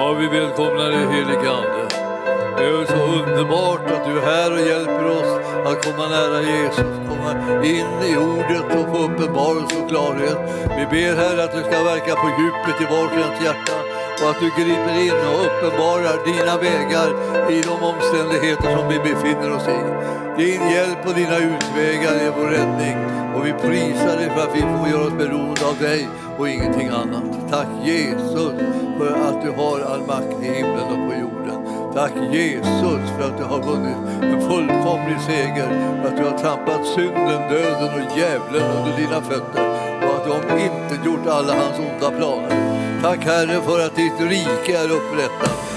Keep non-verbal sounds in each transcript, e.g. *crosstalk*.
Ja, vi välkomnar dig helige Ande. Det är så underbart att du är här och hjälper oss att komma nära Jesus, komma in i ordet och få uppenbarelse och klarhet. Vi ber Herre att du ska verka på djupet i vars och ens hjärta och att du griper in och uppenbarar dina vägar i de omständigheter som vi befinner oss i. Din hjälp och dina utvägar är vår räddning och vi prisar dig för att vi får göra oss beroende av dig och ingenting annat. Tack Jesus för att du har all makt i himlen och på jorden. Tack Jesus för att du har vunnit en fullkomlig seger, för att du har trampat synden, döden och djävulen under dina fötter och att du har inte gjort alla hans onda planer. Tack Herre för att ditt rike är upprättat,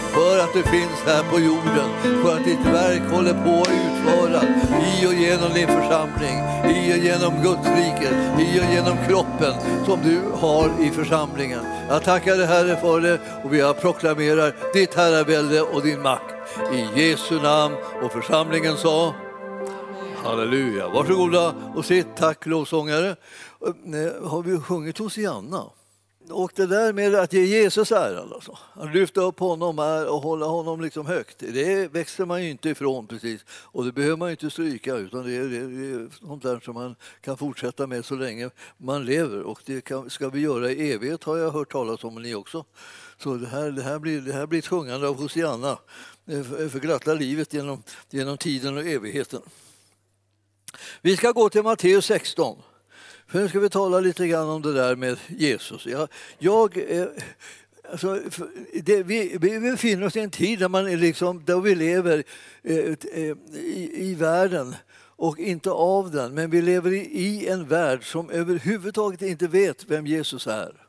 att du finns här på jorden, för att ditt verk håller på att utföras i och genom din församling, i och genom Guds rike, i och genom kroppen som du har i församlingen. Jag tackar dig Herre för det och vi proklamerar ditt herravälde och din makt. I Jesu namn och församlingen sa Halleluja. Varsågoda och sitt. Tack lovsångare. Eh, har vi sjungit Hosianna? Och det där med att ge Jesus äran, alltså. att lyfta upp honom och hålla honom liksom högt, det växer man ju inte ifrån precis. Och det behöver man ju inte stryka, utan det är, det är sånt där som man kan fortsätta med så länge man lever. Och det kan, ska vi göra i evighet har jag hört talas om, ni också. Så det här, det här, blir, det här blir ett sjungande av Hosianna eh, för, eh, för glatta livet genom, genom tiden och evigheten. Vi ska gå till Matteus 16. För nu ska vi tala lite grann om det där med Jesus. Jag, jag alltså, det, vi, vi befinner oss i en tid där, man är liksom, där vi lever eh, eh, i, i världen och inte av den. Men vi lever i, i en värld som överhuvudtaget inte vet vem Jesus är.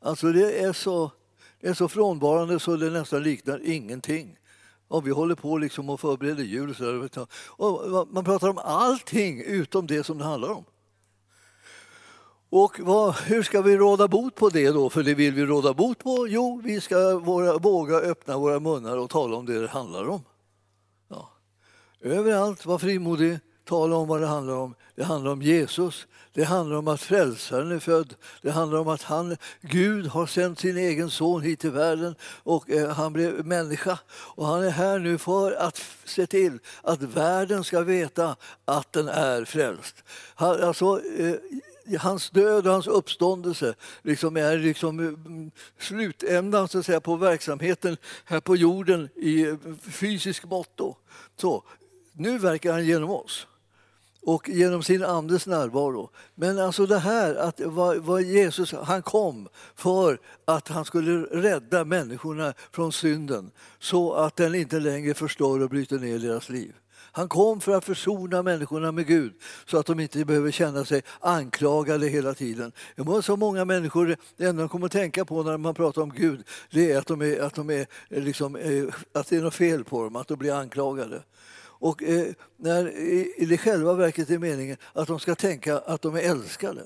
Alltså det är så, det är så frånvarande så det nästan liknar ingenting. Och vi håller på liksom och förbereder jul. Och så och man pratar om allting utom det som det handlar om. Och vad, hur ska vi råda bot på det då? För det vill vi råda bot på? Jo, vi ska våra, våga öppna våra munnar och tala om det det handlar om. Ja. Överallt, var frimodig, tala om vad det handlar om. Det handlar om Jesus, det handlar om att frälsaren är född. Det handlar om att han, Gud har sänt sin egen son hit till världen och eh, han blev människa. Och han är här nu för att se till att världen ska veta att den är frälst. Han, alltså, eh, hans död och hans uppståndelse liksom är liksom eh, slutändan så att säga, på verksamheten här på jorden i fysisk motto. Så, nu verkar han genom oss och genom sin andes närvaro. Men alltså det här att vad, Jesus, han kom för att han skulle rädda människorna från synden så att den inte längre förstör och bryter ner deras liv. Han kom för att försona människorna med Gud så att de inte behöver känna sig anklagade hela tiden. Så många människor, det enda de kommer att tänka på när man pratar om Gud det är att, de är, att, de är, liksom, eh, att det är något fel på dem, att de blir anklagade. Och eh, när i själva verket är meningen att de ska tänka att de är älskade.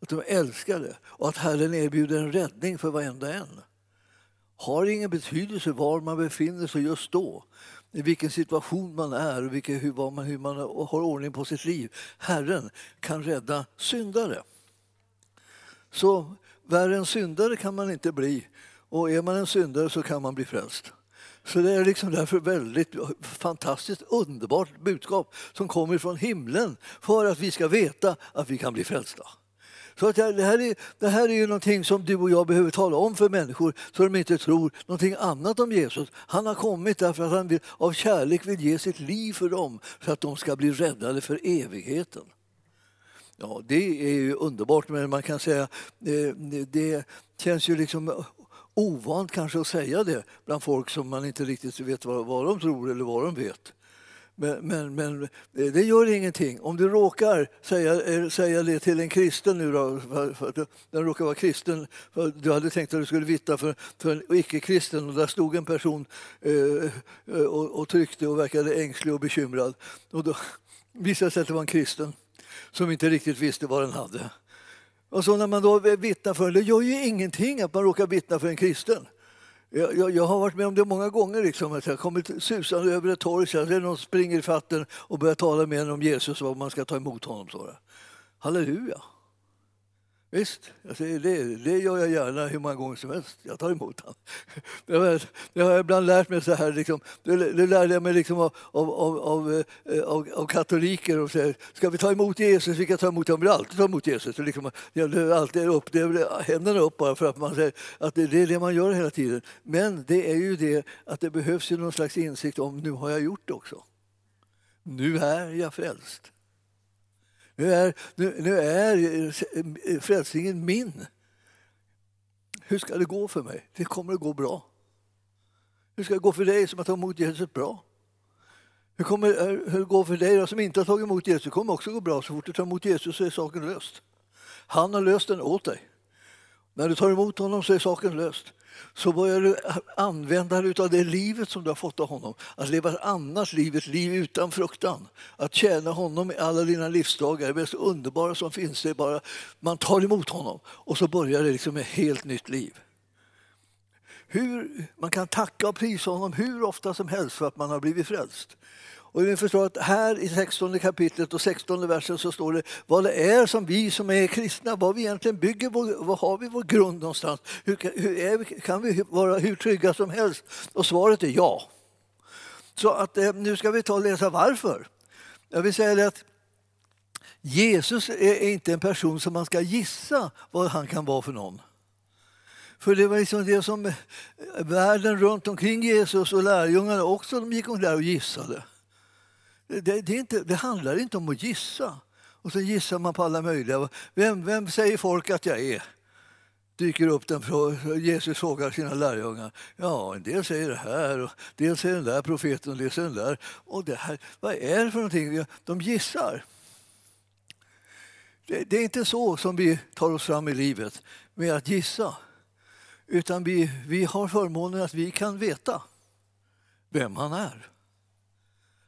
Att de är älskade och att Herren erbjuder en räddning för varenda en. Har ingen betydelse var man befinner sig just då i vilken situation man är och vilka, hur, man, hur man har ordning på sitt liv. Herren kan rädda syndare. Så värre än syndare kan man inte bli och är man en syndare så kan man bli frälst. Så det är liksom därför väldigt fantastiskt underbart budskap som kommer från himlen för att vi ska veta att vi kan bli frälsta. Så att det, här är, det här är ju någonting som du och jag behöver tala om för människor så de inte tror någonting annat om Jesus. Han har kommit därför att han vill, av kärlek vill ge sitt liv för dem så att de ska bli räddade för evigheten. Ja, det är ju underbart, men man kan säga det, det känns ju liksom ovant kanske att säga det bland folk som man inte riktigt vet vad, vad de tror eller vad de vet. Men, men, men, det gör ingenting. Om du råkar säga, eh, säga det till en kristen nu då, för den råkar vara kristen, du hade tänkt att du skulle vittna för, för en icke-kristen och där stod en person eh, eh och, och tryckte och verkade ängslig och bekymrad. Och då visade det sig att det var en kristen som inte riktigt visste vad den hade. Och så när man då vittnar för det gör ju ingenting att man råkar vittna för en kristen. Jag, jag, jag, har varit med om det många gånger. Liksom, att jag kommit susande över ett torg, så att någon springer i fatten och börjar tala med en om Jesus och vad man ska ta emot honom. Så Halleluja! Visst, alltså, det, det gör jag gärna hur många gånger som helst. Jag tar emot honom. *laughs* Det har, jag ibland lärt mig så här. Liksom, det, det lärde jag mig liksom av, av, av, av, eh, av katoliker. Och säger, ska vi ta emot Jesus? Vi kan ta emot honom. Vi alltid ta emot Jesus. Liksom, jag alltid upp, det, händerna upp bara för att man säger att det, det är det man gör hela tiden. Men det är ju det att det behövs ju någon slags insikt om nu har jag gjort det också. Nu är jag frälst. Nu är, nu, nu är eh, frälsningen min. Hur ska det gå för mig? Det kommer att gå bra. Hur ska det gå för dig som har tagit emot Jesus bra? Hur kommer eh, hur det gå för dig då, som inte har tagit emot Jesus? Det kommer också gå bra. Så fort du tar emot Jesus så är saken löst. Han har löst den åt dig. När du tar emot honom så är saken löst så börjar du använda dig av det livet som du har fått av honom. Att leva ett annat liv, ett liv utan fruktan. Att tjäna honom i alla dina livsdagar. Det mest underbara som finns det är bara man tar emot honom och så börjar det liksom ett helt nytt liv. Hur, man kan tacka och prisa honom hur ofta som helst för att man har blivit frälst. Och vi förstår att här i 16 kapitlet och 16 versen så står det vad det är som vi som är kristna, vad vi egentligen bygger, vår, vad har vi vår grund någonstans? Hur, hur är, kan vi vara hur trygga som helst? Och svaret är ja. Så att, eh, nu ska vi ta och läsa varför. Jag vill säga det att Jesus är inte en person som man ska gissa vad han kan vara för någon. För det var liksom det som eh, världen runt omkring Jesus och lärjungarna också de gick där och gissade. Det, det, inte, det handlar inte om att gissa. Och så gissar man på alla möjliga. Vem, vem säger folk att jag är? dyker upp den Jesus frågar sina lärjungar. Ja, en del säger det här, och del säger den där profeten och del säger den där. Och det här, vad är det för någonting? De gissar. Det, det är inte så som vi tar oss fram i livet, med att gissa. Utan vi, vi har förmånen att vi kan veta vem han är.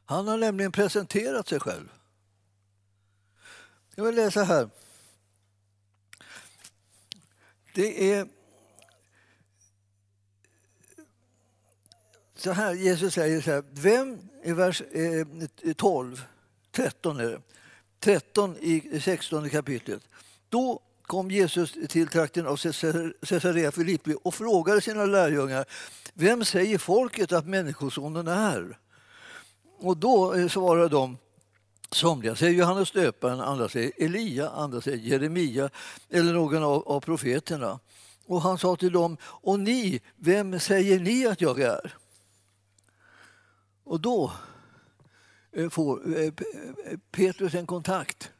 Han har nämligen presenterat sig själv. Jag vill läsa här. Det är så här, Jesus säger så här, vem i vers eh, 12, 13 är det, 13 i 16 kapitlet. Då kom Jesus till trakten av Caesarea Filippi och frågade sina lärjungar, vem säger folket att Människosonen är? Och då eh, svarade de Somliga säger Johannes döparen, andra säger Elia, andra säger Jeremia eller någon av, av profeterna. Och han sa till dem, och ni, vem säger ni att jag är? Och då eh, får eh, Petrus en kontakt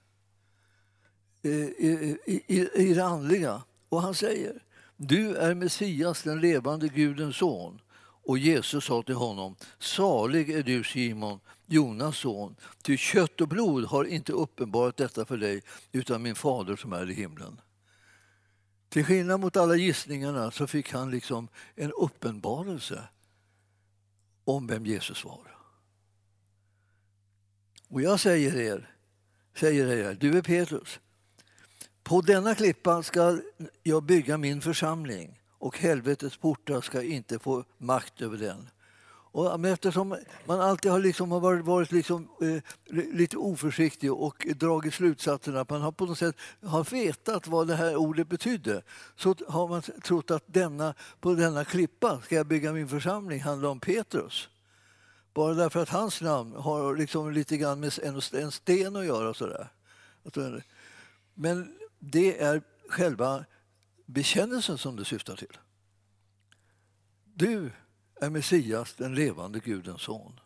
i, i, i det andliga och han säger, du är Messias, den levande Gudens son. Och Jesus sa till honom, salig är du Simon, Jonas son, ty kött och blod har inte uppenbarat detta för dig, utan min fader som är i himlen. Till skillnad mot alla gissningarna så fick han liksom en uppenbarelse om vem Jesus var. Och jag säger er, säger er, du är Petrus. På denna klippa ska jag bygga min församling och helvetets portar ska inte få makt över den. Och eftersom man alltid har, liksom varit, varit liksom, eh, lite oförsiktig och dragit slutsatsen att man har på något sätt har vetat vad det här ordet betydde så har man trott att denna, på denna klippa ska jag bygga min församling handlar om Petrus. Bara därför att hans namn har liksom lite grann med en, en sten att göra. Sådär. Eh, men det är själva bekännelsen som det syftar till. Du är Messias, den levande Gudens son.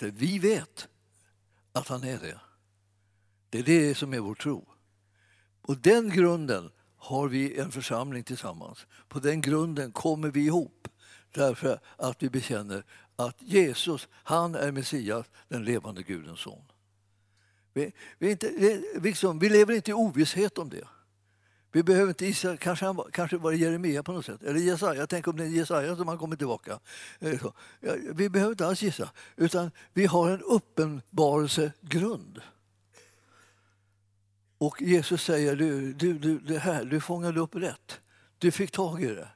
Vi vet att han är det. Det är det som är vår tro. På den grunden har vi en församling tillsammans. På den grunden kommer vi ihop därför att vi bekänner att Jesus, han är Messias, den levande Gudens son. Vi, vi, inte, vi, liksom, vi lever inte i ovisshet om det. Vi behöver inte gissa, kanske, han, kanske var det Jeremia på något sätt, eller Jesaja. Tänk om det är Jesaja som har kommit tillbaka. Eh, vi behöver inte alls gissa, utan vi har en uppenbarelsegrund. Och Jesus säger, du, du, du, det här, du fångade upp rätt. Du fick tag i det.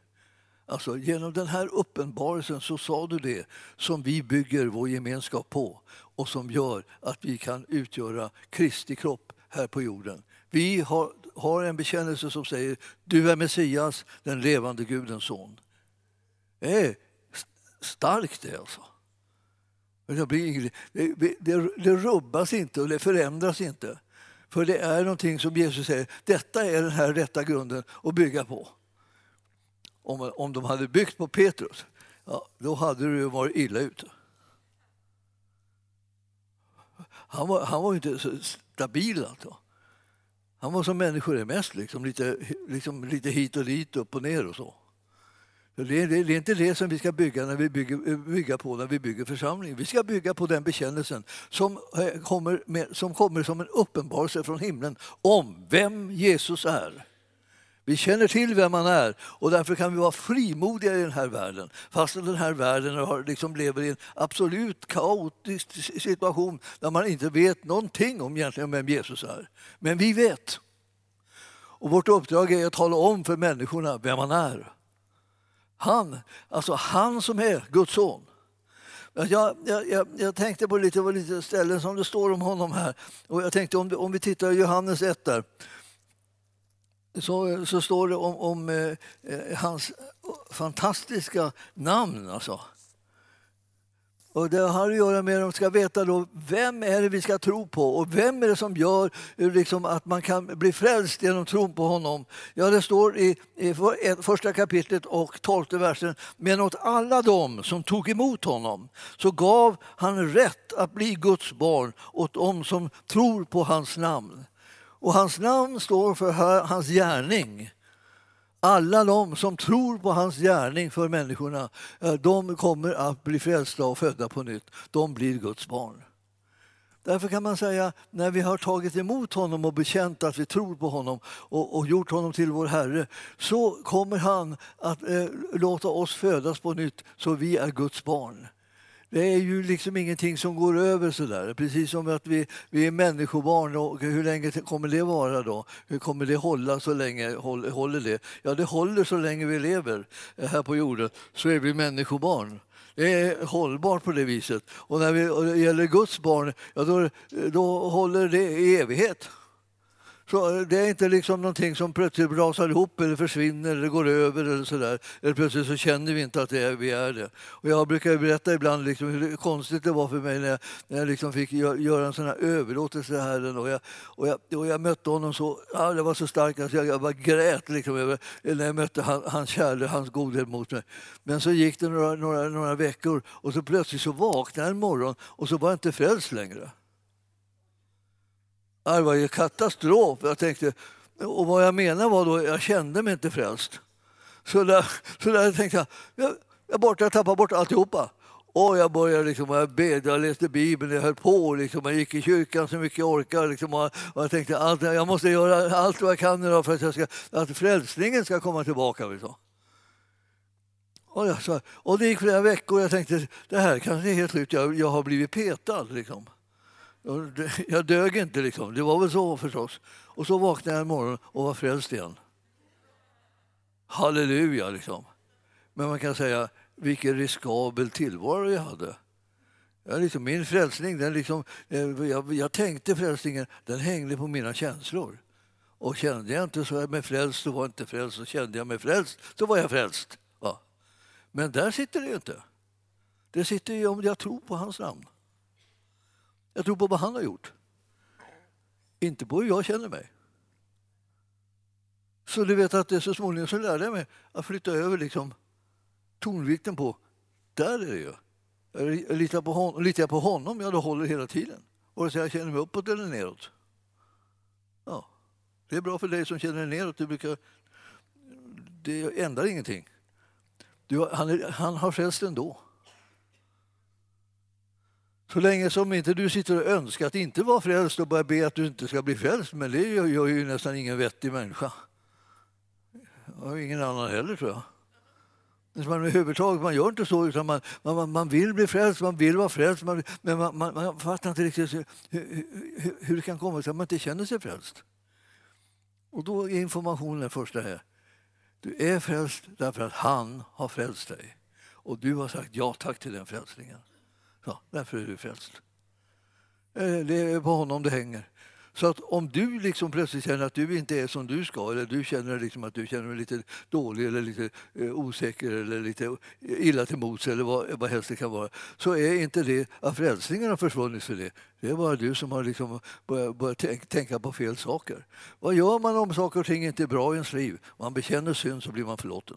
Alltså, genom den här uppenbarelsen så sa du det som vi bygger vår gemenskap på och som gör att vi kan utgöra Kristi kropp här på jorden Vi har, har en bekännelse som säger du är Messias, den levande Gudens son. Det är starkt det alltså. Det, blir, det, det, det rubbas inte och det förändras inte. För det är någonting som Jesus säger, detta är den här rätta grunden att bygga på. Om, om de hade byggt på Petrus, ja, då hade du varit illa ute. Han var, han var inte så stabil alltså. Han var som människor är mest, liksom, lite, liksom, lite hit och dit, upp och ner och så. Det är, det är, inte det som vi ska bygga, när vi bygger, eh, bygga på när vi bygger församling. Vi ska bygga på den bekännelsen som eh, kommer, med, som kommer som en uppenbarelse från himlen om vem Jesus är. Vi känner till vem han är och därför kan vi vara frimodiga i den här världen. Fast den här världen har, liksom lever i en absolut kaotisk situation där man inte vet någonting om egentligen vem Jesus är. Men vi vet. Och vårt uppdrag är att tala om för människorna vem han är. Han, alltså han som är Guds son. Jag, jag, jag, tänkte på lite, på lite ställen som det står om honom här. Och jag tänkte om, om vi tittar i Johannes 1 där. Så, så står det om, om eh, eh, hans fantastiska namn. Alltså. Och det har att göra med att de ska veta då, vem är det vi ska tro på och vem är det som gör eh, liksom, att man kan bli frälst genom tron på honom. Ja, det står i, i första kapitlet och tolfte versen. Men åt alla dem som tog emot honom så gav han rätt att bli Guds barn åt dem som tror på hans namn. Och hans namn står för hans gärning. Alla de som tror på hans gärning för människorna, eh, de kommer att bli frälsta och födda på nytt. De blir Guds barn. Därför kan man säga, när vi har tagit emot honom och bekänt att vi tror på honom och, och gjort honom till vår Herre, så kommer han att eh, låta oss födas på nytt så vi är Guds barn. Det är ju liksom ingenting som går över sådär. Precis som att vi, vi är människobarn. Och hur länge kommer det vara då? Hur kommer det hålla så länge? Håller det? Ja, det håller så länge vi lever eh, här på jorden. Så är vi människobarn. Det är hållbart på det viset. Och när det gäller Guds barn, ja, då, då håller det i evighet. Så eh, det är inte liksom någonting som plötsligt rasar ihop eller försvinner eller går över eller sådär. Eller plötsligt så känner vi inte att det är, vi är det. Och jag brukar berätta ibland liksom hur konstigt det var för mig när jag, när jag liksom fick göra en sån här överlåtelse här. Och jag, och jag, och jag mötte honom så, ja, det var så starkt att jag, jag bara grät liksom över, när jag mötte han, hans kärlek, hans godhet mot mig. Men så gick det några, några, några veckor och så plötsligt så vaknade jag en morgon och så var jag inte frälst längre. Det var ju katastrof. Jag tänkte, och vad jag menar var då, jag kände mig inte frälst. Så där, så där tänkte jag, jag, jag, bort, jag tappade bort alltihopa. Och jag började liksom, jag bedde, jag läste Bibeln, jag höll på. Liksom, jag gick i kyrkan så mycket jag orkade. Liksom, och jag tänkte allt, jag måste göra allt vad jag kan idag för att, jag ska, att frälsningen ska komma tillbaka. Liksom. Och, jag, så, och det gick flera veckor och jag tänkte det här kanske är helt slut, jag, jag har blivit petad. Liksom. *laughs* Jag dög inte liksom. Det var väl så förstås. Och så vaknade jag en morgon och var frälst igen. Halleluja liksom. Men man kan säga vilken riskabel tillvaro jag hade. Jag liksom, min frälsning, den liksom, eh, jag, jag tänkte frälsningen, den hängde på mina känslor. Och kände jag inte så mig frälst så var jag inte frälst. Och kände jag mig frälst så var jag frälst. Ja. Men där sitter det ju inte. Det sitter ju om jag tror på hans namn. Jag tror på vad han har gjort. Inte på hur jag känner mig. Så du vet att det så småningom så lärde jag mig att flytta över liksom tonvikten på, där är det ju. Litar på honom, litar jag på honom, ja då håller det hela tiden. Vare sig jag känner mig uppåt eller neråt. Ja, det är bra för dig som känner dig neråt. Du brukar, det ändrar ingenting. Du, han, är, han har frälst ändå. Så länge som inte du sitter och önskar att inte vara frälst och börjar be att du inte ska bli frälst, men det gör ju nästan ingen vettig människa. Och ingen annan heller tror jag. Man, överhuvudtaget, man gör inte så, utan man, man, man vill bli frälst, man vill vara frälst, man, men man, man, man fattar inte riktigt hur, hur, hur det kan komma sig att man inte känner sig frälst. Och då är informationen den första här. Du är frälst därför att han har frälst dig. Och du har sagt ja tack till den frälsningen. Ja, därför är du frälst. Eh, det är på honom det hänger. Så att om du liksom plötsligt känner att du inte är som du ska eller du känner liksom att du känner dig lite dålig eller lite eh, osäker eller lite illa till mots eller vad, vad helst det kan vara så är inte det att frälsningen har försvunnit för det. Det är bara du som har liksom börjat, börjat tänka på fel saker. Vad gör man om saker och ting inte är bra i ens liv? Man bekänner synd så blir man förlåten.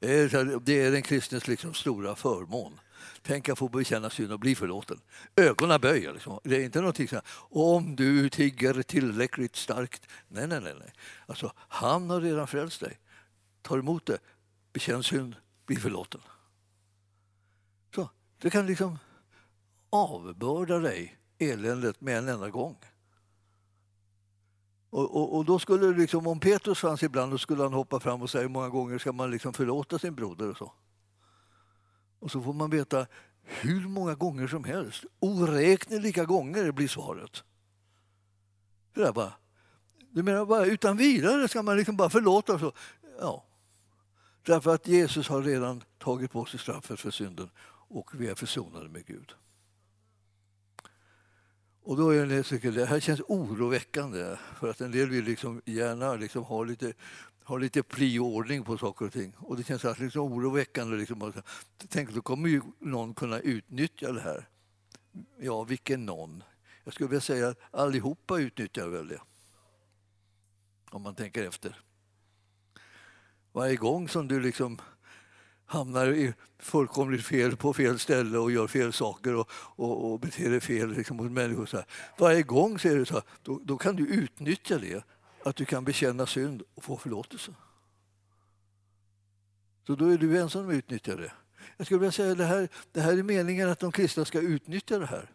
Det är den kristnes liksom stora förmån. Tänk att få bekänna synd och bli förlåten. Ögonen böjer. Liksom. Det är inte någonting så här, om du tigger tillräckligt starkt. Nej, nej, nej. nej. Alltså, han har redan frälst dig. Ta emot det, bekänn synd, bli förlåten. Så, det kan liksom avbörda dig eländet med en enda gång. Och, och, och, då skulle liksom, om Petrus fanns ibland då skulle han hoppa fram och säga hur många gånger ska man liksom förlåta sin broder och så. Och så får man veta hur många gånger som helst. Oräkneliga gånger blir svaret. Det där bara, du menar bara utan vidare ska man liksom bara förlåta? Så. Ja, därför att Jesus har redan tagit på sig straffet för synden och vi är försonade med Gud. Och då är det, det här känns oroväckande för att en del vill liksom gärna liksom ha lite har lite pli på saker och ting. Och det känns liksom oroväckande. Liksom. Tänk, då kommer ju någon kunna utnyttja det här. Ja, vilken någon? Jag skulle vilja säga att allihopa utnyttjar väl det. Om man tänker efter. Varje gång som du liksom hamnar i fullkomligt fel på fel ställe och gör fel saker och, och, och beter dig fel liksom, mot människor. Så här. Varje gång så är det så här, då, då kan du utnyttja det att du kan bekänna synd och få förlåtelse. Så då är du ensam om att utnyttja det. Jag skulle vilja säga att det här, det här är meningen att de kristna ska utnyttja det här.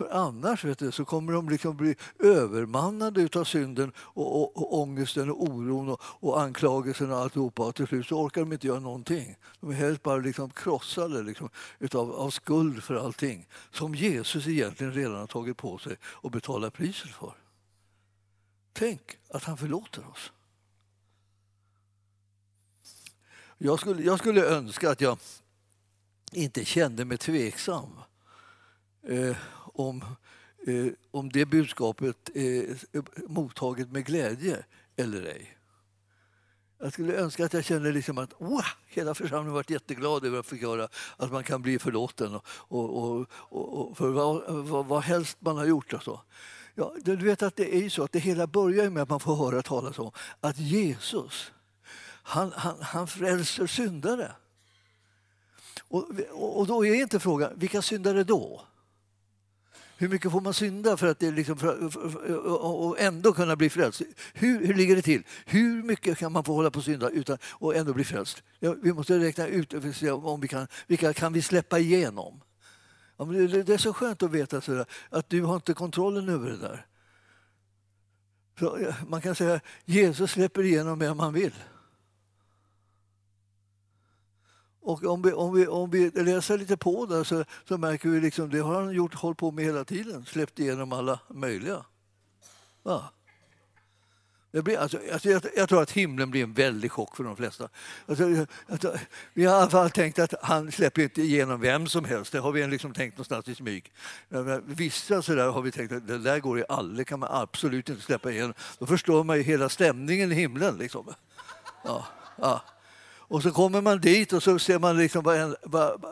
För annars vet du, så kommer de liksom bli övermannade av synden och, och, och ångesten och oron och, och anklagelsen och alltihopa. Och till slut så orkar de inte göra någonting. De är helt bara liksom krossade liksom, utav, av skuld för allting som Jesus egentligen redan har tagit på sig och betalat priset för. Tänk att han förlåter oss. Jag skulle, jag skulle önska att jag inte kände mig tveksam eh, om, eh, om det budskapet är mottaget med glädje eller ej. Jag skulle önska att jag kände liksom att wow, hela församlingen varit jätteglad över att få höra att man kan bli förlåten och, och, och, och för vad, vad, vad helst man har gjort. Alltså. Ja, du vet att det är ju så att det hela börjar med att man får höra talas om att Jesus, han, han, han frälser syndare. Och, och då är inte frågan, vilka syndare då? Hur mycket får man synda för att det liksom, för, för, för, och ändå kunna bli frälst? Hur, hur ligger det till? Hur mycket kan man få hålla på och synda utan, och ändå bli frälst? Ja, vi måste räkna ut om vi kan, vilka kan vi släppa igenom. Ja, men det, det är så skönt att veta sådär, att du har inte kontrollen över det där. Så man kan säga att Jesus släpper igenom vem han man vill. Och om vi, om vi, om vi läser lite på där så, så märker vi liksom det har han gjort, hållit på med hela tiden. Släppt igenom alla möjliga. Ja. Det blir, alltså, alltså, jag, jag, tror att himlen blir en väldig chock för de flesta. Alltså, alltså, vi har i alla fall tänkt att han släpper inte igenom vem som helst. Det har vi liksom tänkt någonstans i smyg. Vissa så där har vi tänkt att det där går i aldrig, kan man absolut inte släppa igenom. Då förstår man ju hela stämningen i himlen. Liksom. Ja, ja. Och så kommer man dit och så ser man liksom varenda,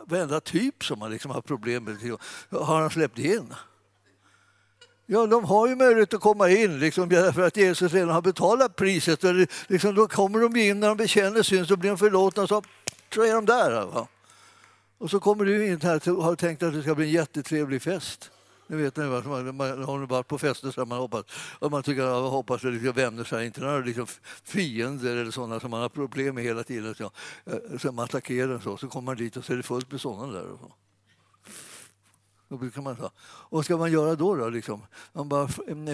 varenda typ som man liksom har problem med. Liksom. Har han släppt in? Ja, de har ju möjlighet att komma in liksom, *laughs* för att Jesus redan har betalat priset. Och liksom, då kommer de in när de bekänner synd, så blir de förlåtna och så, så är de där. Va? Och så kommer du in här och har tänkt att det ska bli en jättetrevlig fest. Ni vet, man, man har varit på fester så man hoppas, och man tycker att man hoppas att liksom vänner sig, inte några liksom fiender eller sådana som man har problem med hela tiden. Så, eh, som attackerar så, så kommer man dit och så är det fullt med sådana där. Och så. Då brukar man säga. Och vad ska man göra då? då liksom? Man bara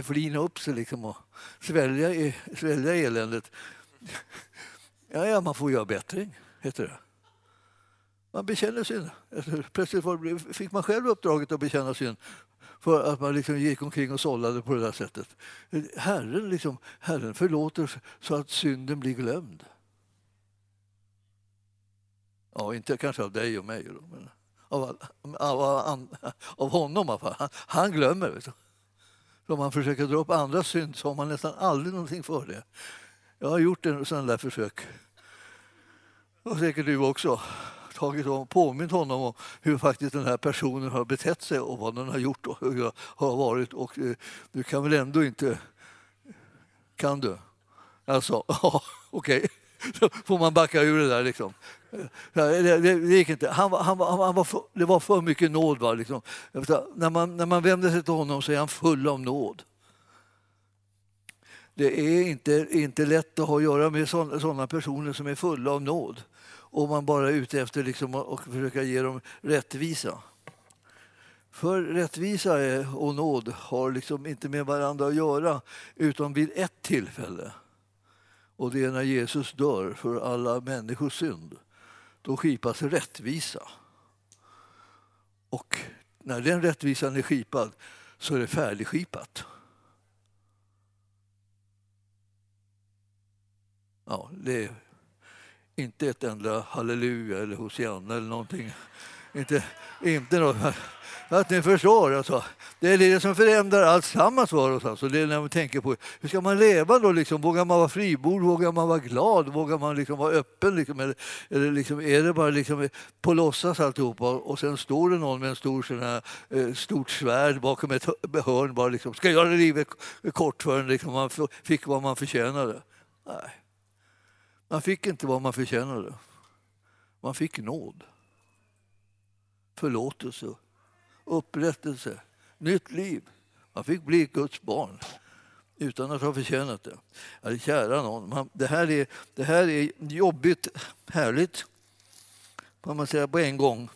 flina upp sig liksom och svälja, svälja eländet. *laughs* Ja, ja, man får göra bättring, heter det. Man bekänner synd. Alltså, plötsligt fick man själv uppdraget att bekänna synd för att man liksom gick omkring och sållade på det där sättet. Herren, liksom, Herren förlåter så att synden blir glömd. Ja, inte kanske av dig och mig. Då, men av, av, av honom. Han, han glömmer. Vet du. Så om man försöker dra upp andras synd så har man nästan aldrig någonting för det. Jag har gjort en sån där försök. Och säkert du också. Tagit och påmint honom om hur faktiskt den här personen har betett sig och vad den har gjort och hur jag har varit. Och eh, du kan väl ändå inte... Kan du? Alltså, *laughs* ja, okej. Okay. Så får man backa ur det där. Liksom. Det, det, det gick inte. Han, han, han var för, det var för mycket nåd. Va, liksom. när, man, när man vänder sig till honom så är han full av nåd. Det är inte, inte lätt att ha att göra med sådana personer som är fulla av nåd om man bara är ute efter liksom att försöka ge dem rättvisa. För rättvisa och nåd har liksom inte med varandra att göra utom vid ett tillfälle. Och det är när Jesus dör för alla människors synd. Då skipas rättvisa. Och när den rättvisan är skipad så är det färdigskipat. Ja, det är inte ett enda halleluja eller hosianna eller någonting. Inte, inte något. Att ni förstår. Alltså. Det är det som förändrar alltsammans för oss. Alltså. Det är när man tänker på hur ska man leva då? Liksom? Vågar man vara fribord? Vågar man vara glad? Vågar man liksom vara öppen? Liksom? Eller, eller liksom, är det bara liksom på låtsas alltihopa? Och sen står det någon med en stor sån här, eh, stort svärd bakom ett hörn bara liksom, ska göra livet kort för en. Liksom, man fick vad man förtjänade. Nej. Man fick inte vad man förtjänade. Man fick nåd, förlåtelse, upprättelse, nytt liv. Man fick bli Guds barn utan att ha förtjänat det. Ja, kära någon, man, det, här är, det här är jobbigt, härligt, kan man säga på en gång.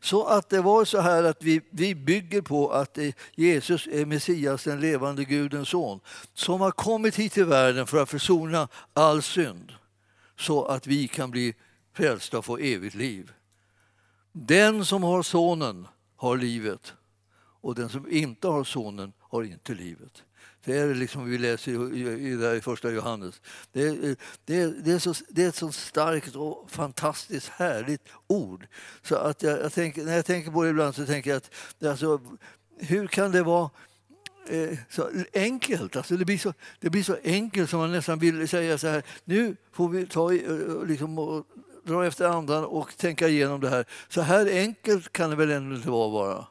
Så att det var så här att vi, vi bygger på att eh, Jesus är Messias, den levande Gudens son som har kommit hit till världen för att försona all synd så att vi kan bli frälsta och få evigt liv. Den som har sonen har livet och den som inte har sonen har inte livet. Det är liksom vi läser i, i, i första Johannes. Det är, det, är, det, är så, det är ett så starkt och fantastiskt härligt ord. Så att jag, jag tänker, när jag tänker på det ibland så tänker jag att alltså, hur kan det vara eh, så enkelt? Alltså det, blir så, det blir så enkelt som man nästan vill säga så här. Nu får vi ta eh, liksom, och dra efter andan och tänka igenom det här. Så här enkelt kan det väl ändå inte vara bara?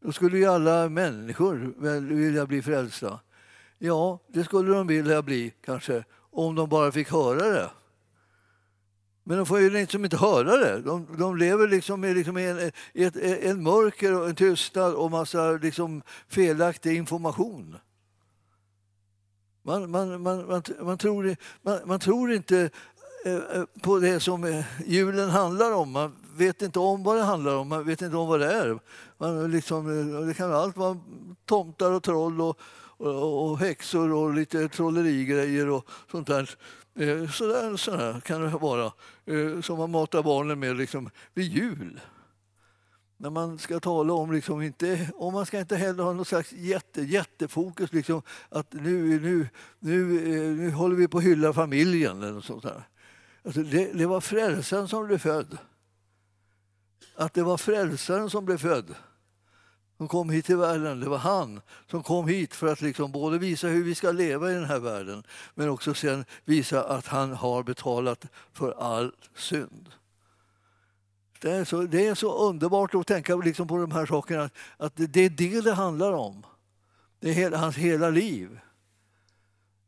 Då skulle ju alla människor vilja bli frälsta. Ja, det skulle de vilja bli kanske, om de bara fick höra det. Men de får ju liksom inte höra det. De, de lever liksom i, liksom en, ett, en mörker och en tystnad och massa liksom felaktig information. Man, man, man, man, man, tror, man, man tror inte Eh, eh, på det som eh, julen handlar om. Man vet inte om vad det handlar om, man vet inte om vad det är. Man liksom, det kan allt vara tomtar och troll och, och, och häxor och lite trollerigrejer och sånt där. Sådär, sådär kan det vara, som man matar barnen med liksom vid jul. När man ska tala om, liksom inte, och man ska inte heller ha något slags jätte, jättefokus, liksom, att nu, nu, nu, nu håller vi på att hylla familjen. Eller sånt där. Alltså det, det var frälsaren som blev född att det var frälsaren som blev född. Som kom hit till världen. Det var han som kom hit för att liksom både visa hur vi ska leva i den här världen men också sen visa att han har betalat för all synd. Det är så, det är så underbart att tänka liksom på de här sakerna, att det är det det handlar om. Det är hela, hans hela liv.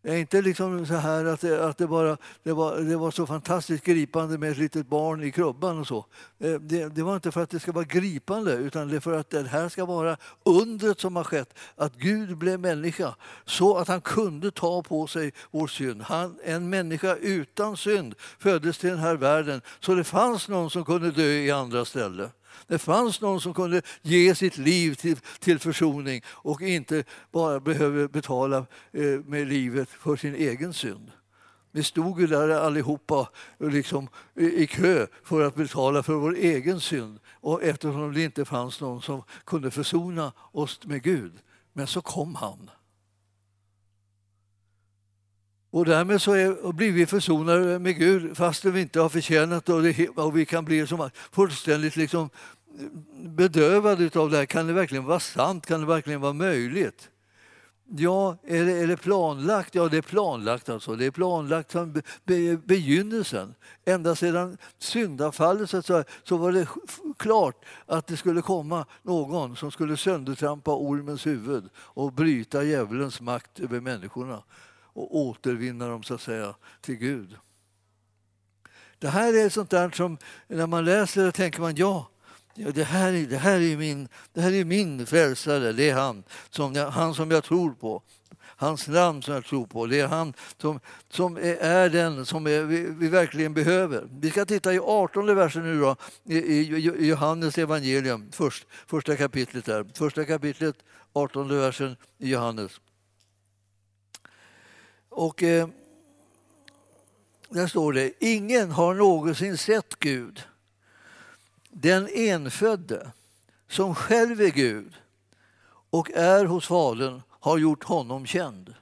Det är inte liksom så här att, det, att det, bara, det, var, det var så fantastiskt gripande med ett litet barn i krubban och så. Eh, det, det, var inte för att det ska vara gripande utan det är för att det här ska vara undret som har skett. Att Gud blev människa så att han kunde ta på sig vår synd. Han, en människa utan synd föddes till den här världen så det fanns någon som kunde dö i andra ställen. Det fanns någon som kunde ge sitt liv till, till försoning och inte bara behöver betala eh, med livet för sin egen synd. Vi stod ju där allihopa liksom, i kö för att betala för vår egen synd och eftersom det inte fanns någon som kunde försona oss med Gud. Men så kom han. Och därmed så är, blir vi försonade med Gud fastän vi inte har förtjänat det och, det, och vi kan bli som fullständigt liksom eh, bedövade av det här. Kan det verkligen vara sant? Kan det verkligen vara möjligt? Ja, är det, är det planlagt? Ja, det är planlagt. Alltså. Det är planlagt från be, be, begynnelsen. Ända sedan syndafallet så, säga, så var det klart att det skulle komma någon som skulle söndertrampa ormens huvud och bryta djävulens makt över människorna och återvinna dem så att säga till Gud. Det här är sånt där som när man läser det tänker man ja, Ja, det, här, är, det, här är min, det här är min frälsare, det är han som, jag, han som jag tror på. Hans namn som jag tror på. Det är han som, som är den som är, vi, vi, verkligen behöver. Vi ska titta i 18 versen nu då, i, i Johannes evangelium, först, första kapitlet där. Första kapitlet, 18 versen i Johannes. Och eh, där står det, ingen har någonsin sett Gud den enfödde som själv är Gud och är hos Fadern har gjort honom känd.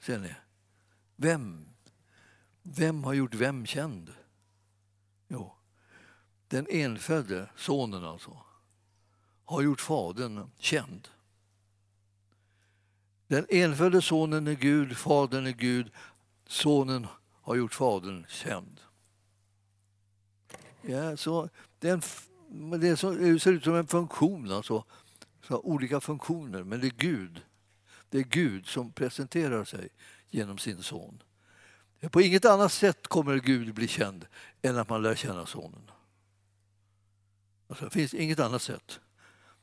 Ser ni? Vem? Vem har gjort vem känd? Jo, den enfödde sonen alltså har gjort Fadern känd. Den enfödde sonen är Gud, Fadern är Gud, sonen har gjort Fadern känd. Ja, så den, det, så, det ser ut som en funktion, alltså. Så olika funktioner, men det är Gud. Det är Gud som presenterar sig genom sin son. På inget annat sätt kommer Gud bli känd än att man lär känna sonen. Alltså, det finns inget annat sätt.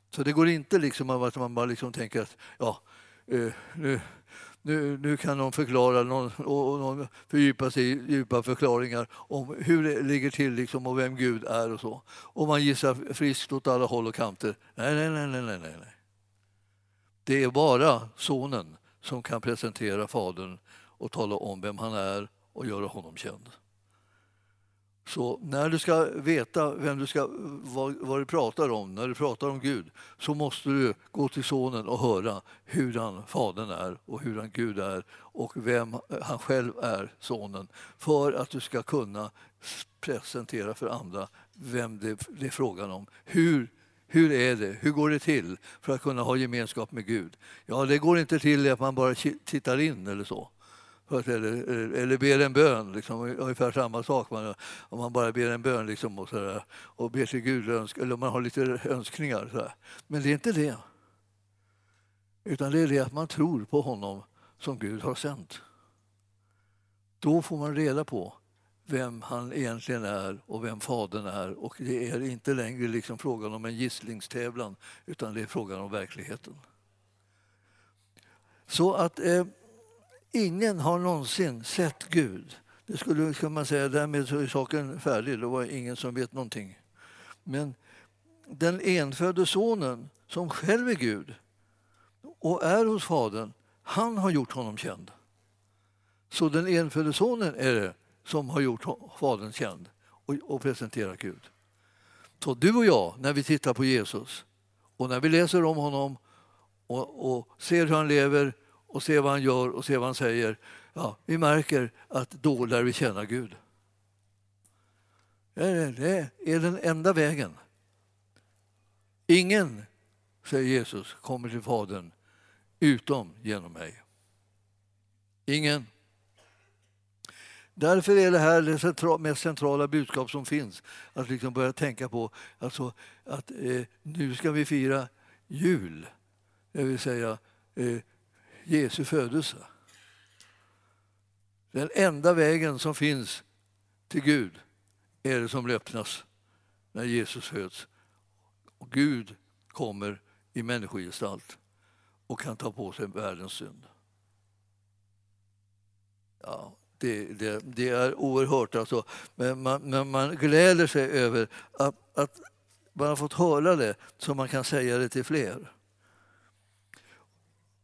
Så det går inte liksom att man bara liksom tänker att ja, Eh, nu, nu, nu kan någon förklara någon, och någon fördjupa sig i djupa förklaringar om hur det ligger till liksom, och vem Gud är och så. Och man gissar friskt åt alla håll och kanter. Nej, nej, nej, nej, nej, nej. Det är bara sonen som kan presentera Fadern och tala om vem han är och göra honom känd. Så när du ska veta vem du ska, vad, vad, du pratar om, när du pratar om Gud, så måste du gå till Sonen och höra hur han Fadern är och hur han Gud är och vem han själv är, Sonen, för att du ska kunna presentera för andra vem det, det är frågan om. Hur hur är det? Hur går det till för att kunna ha gemenskap med Gud? Ja, det går inte till att man bara tittar in eller så eller, eh, eller ber en bön, liksom, ungefär samma sak. Man, om man bara ber en bön liksom, och, så där, och ber till Gud, eller om man har lite önskningar. Så där. Men det är inte det. Utan det är det att man tror på honom som Gud har sänt. Då får man reda på vem han egentligen är och vem Fadern är. Och det är inte längre liksom frågan om en gisslingstävlan utan det är frågan om verkligheten. Så att eh, Ingen har någonsin sett Gud. Det skulle kan man säga, därmed så är saken färdig. Det var ingen som vet någonting. Men den enfödde sonen, som själv är Gud och är hos Fadern, han har gjort honom känd. Så den enfödde sonen är det som har gjort Fadern känd och, och presenterat Gud. Så du och jag, när vi tittar på Jesus och när vi läser om honom och, och ser hur han lever och se vad han gör och ser vad han säger, ja, vi märker att då lär vi känna Gud. Det är den enda vägen. Ingen, säger Jesus, kommer till Fadern utom genom mig. Ingen. Därför är det här det mest centrala budskap som finns. Att liksom börja tänka på alltså, att eh, nu ska vi fira jul. Det vill säga eh, Jesu födelse. Den enda vägen som finns till Gud är det som öppnas när Jesus föds. Och Gud kommer i människogestalt och kan ta på sig världens synd. Ja, det, det, det är oerhört. Alltså. Men man, men man gläder sig över att, att man har fått höra det så man kan säga det till fler.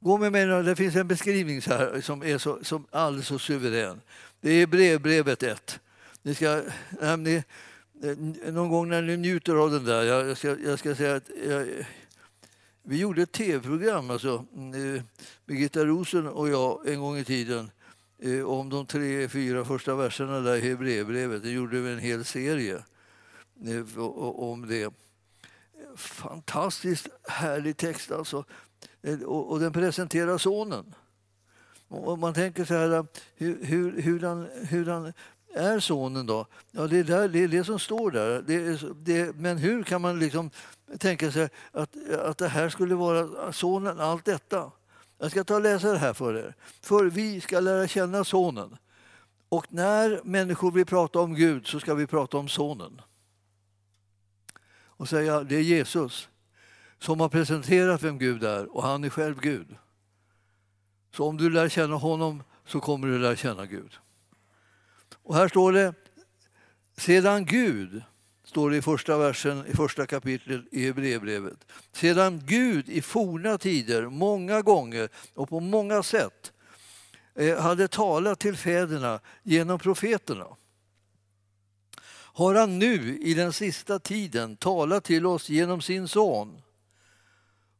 Gå med mig det finns en beskrivning här som är så, som alldeles så suverän. Det är brevbrevet 1. Ni ska, ni, eh, någon gång när ni njuter av den där, jag ska, jag ska säga att jag, vi gjorde ett tv-program, alltså, mm, eh, Birgitta Rosen och jag, en gång i tiden eh, om de tre, fyra första verserna där i Hebreerbrevet. Det gjorde vi en hel serie om det. Fantastiskt härlig text alltså. Eh, och, och den presenterar sonen. Och man tänker så här, eh, hur, hur, hur, han, hur han är sonen då? Ja, det är, där, det, är det som står där. Det är, det, men hur kan man liksom tänka sig att, att det här skulle vara sonen, allt detta? Jag ska ta och läsa det här för er. För vi ska lära känna sonen. Och när människor vill prata om Gud så ska vi prata om sonen. Och säga det är Jesus som har presenterat vem Gud är och han är själv Gud. Så om du lär känna honom så kommer du lära känna Gud. Och här står det, sedan Gud, står det i första versen i första kapitlet i Hebreerbrevet. Sedan Gud i forna tider många gånger och på många sätt eh, hade talat till fäderna genom profeterna har han nu i den sista tiden talat till oss genom sin son.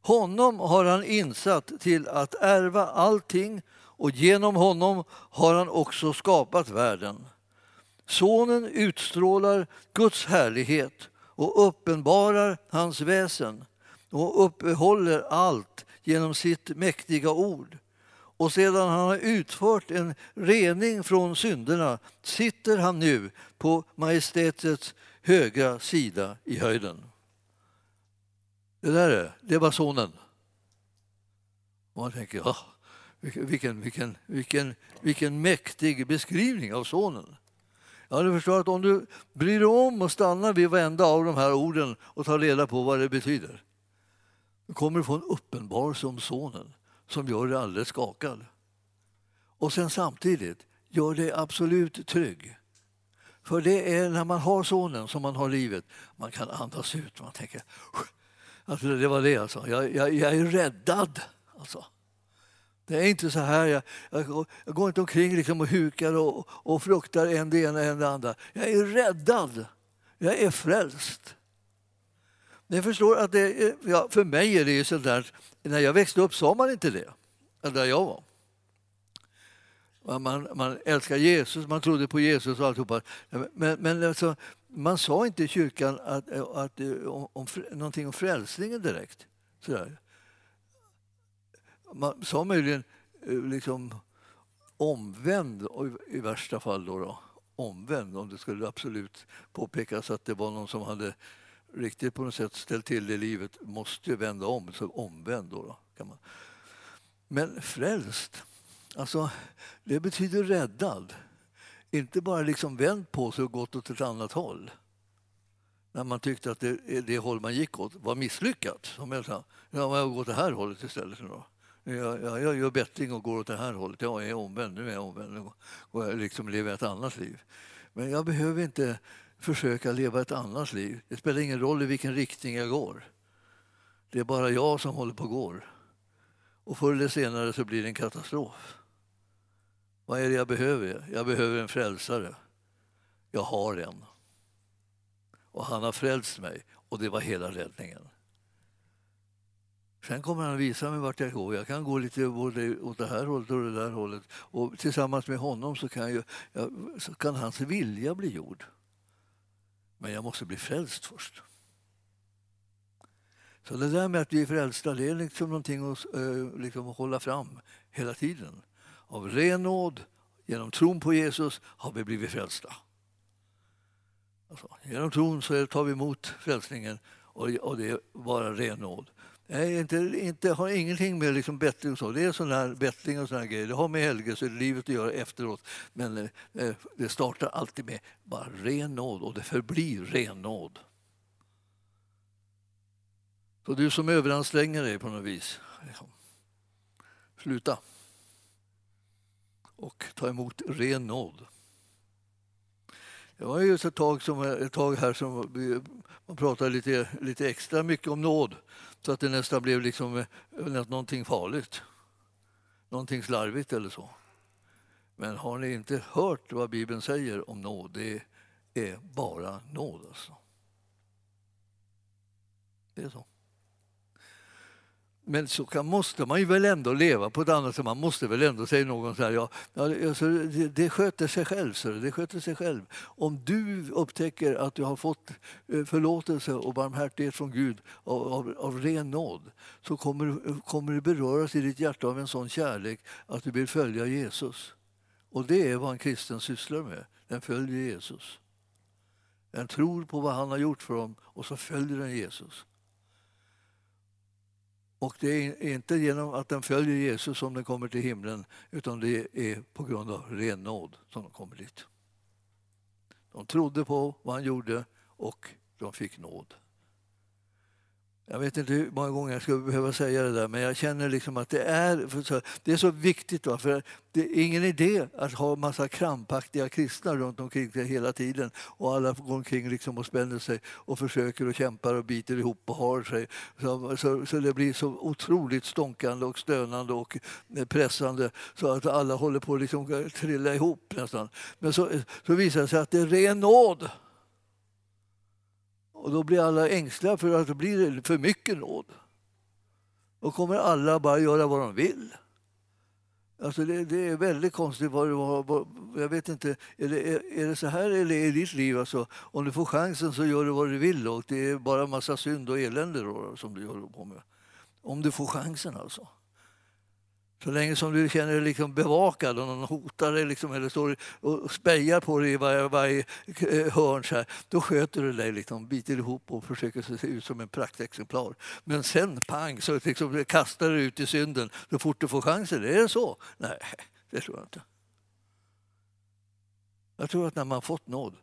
Honom har han insatt till att ärva allting och genom honom har han också skapat världen. Sonen utstrålar Guds härlighet och uppenbarar hans väsen och uppehåller allt genom sitt mäktiga ord. Och sedan han har utfört en rening från synderna sitter han nu på majestätets högra sida i höjden. Det där är, det var sonen. Och man tänker, ja, vilken, vilken, vilken, vilken mäktig beskrivning av sonen. Ja, du förstår att om du bryr dig om och stannar vid varenda av de här orden och tar reda på vad det betyder, då kommer du få en uppenbarelse om sonen som gör dig alldeles skakad. Och sen samtidigt gör dig absolut trygg. För det är när man har sonen som man har livet. Man kan andas ut. Man tänker, alltså det var det alltså. Jag, jag, jag är räddad. Alltså. Det är inte så här, jag, jag, jag går inte omkring liksom och hukar och, och fruktar en det ena en det andra. Jag är räddad. Jag är frälst. Ni förstår att det, ja, för mig är det ju sådär, när jag växte upp sa man inte det, där jag var. Man, man älskar Jesus, man trodde på Jesus och alltihopa. Men, men alltså, man sa inte i kyrkan att, att, om, om, någonting om frälsningen direkt. Sådär. Man sa möjligen eh, liksom omvänd i värsta fall. Då, då. Omvänd om det skulle absolut påpekas att det var någon som hade riktigt på något sätt ställt till det i livet måste vända om, så omvänd då. då kan man. Men frälst, alltså det betyder räddad. Inte bara liksom vänt på sig och gått åt ett annat håll. När man tyckte att det, det håll man gick åt var misslyckat. Som jag sa, ja, jag går åt det här hållet istället. Då. Jag, jag, jag gör bättring och går åt det här hållet. Jag är omvänd, nu är jag omvänd. Nu går jag liksom lever ett annat liv. Men jag behöver inte försöka leva ett annat liv. Det spelar ingen roll i vilken riktning jag går. Det är bara jag som håller på och går. Och förr eller senare så blir det en katastrof. Vad är det jag behöver? Jag behöver en frälsare. Jag har en. Och han har frälst mig och det var hela räddningen. Sen kommer han visa mig vart jag går. Jag kan gå lite både åt det här hållet och det där hållet. Och tillsammans med honom så kan, jag, så kan hans vilja bli gjord. Men jag måste bli frälst först. Så det där med att bli frälsta det är liksom någonting att eh, liksom hålla fram hela tiden. Av ren nåd, genom tron på Jesus, har vi blivit frälsta. Alltså, genom tron så tar vi emot frälsningen och, och det är bara ren nåd. Nej, inte, inte, har ingenting med liksom bättring och så. Det är sån här bättring och såna grejer. Det har med helgelse livet att göra efteråt. Men eh, eh, det startar alltid med bara ren nåd och det förblir ren nåd. Så du som överanstränger dig på något vis, liksom, sluta. Och ta emot ren nåd. Det var just ett tag, som, ett tag här som vi, man pratade lite, lite extra mycket om nåd så att det nästan blev liksom eh, någonting farligt. Någonting slarvigt eller så. Men har ni inte hört vad Bibeln säger om nåd? Det är bara nåd alltså. Det är så. Men så kan, måste man ju väl ändå leva på ett annat sätt. Man måste väl ändå säga någon så här, ja, ja alltså, det, det sköter sig själv. Så det sköter sig själv. Om du upptäcker att du har fått eh, förlåtelse och barmhärtighet från Gud av, av, av ren nåd så kommer, kommer du beröras i ditt hjärta av en sån kärlek att du vill följa Jesus. Och det är vad en kristen sysslar med. Den följer Jesus. Den tror på vad han har gjort för dem och så följer den Jesus. Och det är inte genom att den följer Jesus som den kommer till himlen utan det är på grund av ren nåd som de kommer dit. De trodde på vad han gjorde och de fick nåd. Jag vet inte hur många gånger jag ska behöva säga det där men jag känner liksom att det är, det är så viktigt. Va? För det är ingen idé att ha massa krampaktiga kristna runt omkring sig hela tiden och alla går omkring liksom och spänner sig och försöker och kämpar och biter ihop och har sig. Så, så, så det blir så otroligt stånkande och stönande och eh, pressande så att alla håller på att liksom trilla ihop nästan. Men så, så visar det sig att det är ren nåd och då blir alla ängsliga för att det blir för mycket nåd. Då kommer alla bara göra vad de vill. Alltså det, det är väldigt konstigt. Vad, vad, vad, jag vet inte, är det, är, är det så här eller är ditt liv? Alltså, om du får chansen så gör du vad du vill och det är bara massa synd och elände då, som du håller på med. Om du får chansen alltså. Så länge som du känner dig liksom bevakad och någon hotar dig liksom, eller står och spejar på dig i varje, varje hörn så här, då sköter du dig, liksom, biter ihop och försöker se ut som en praktexemplar. Men sen pang så liksom, kastar du ut i synden så fort du får chansen. Är det så? Nej, det tror jag inte. Jag tror att när man fått nåd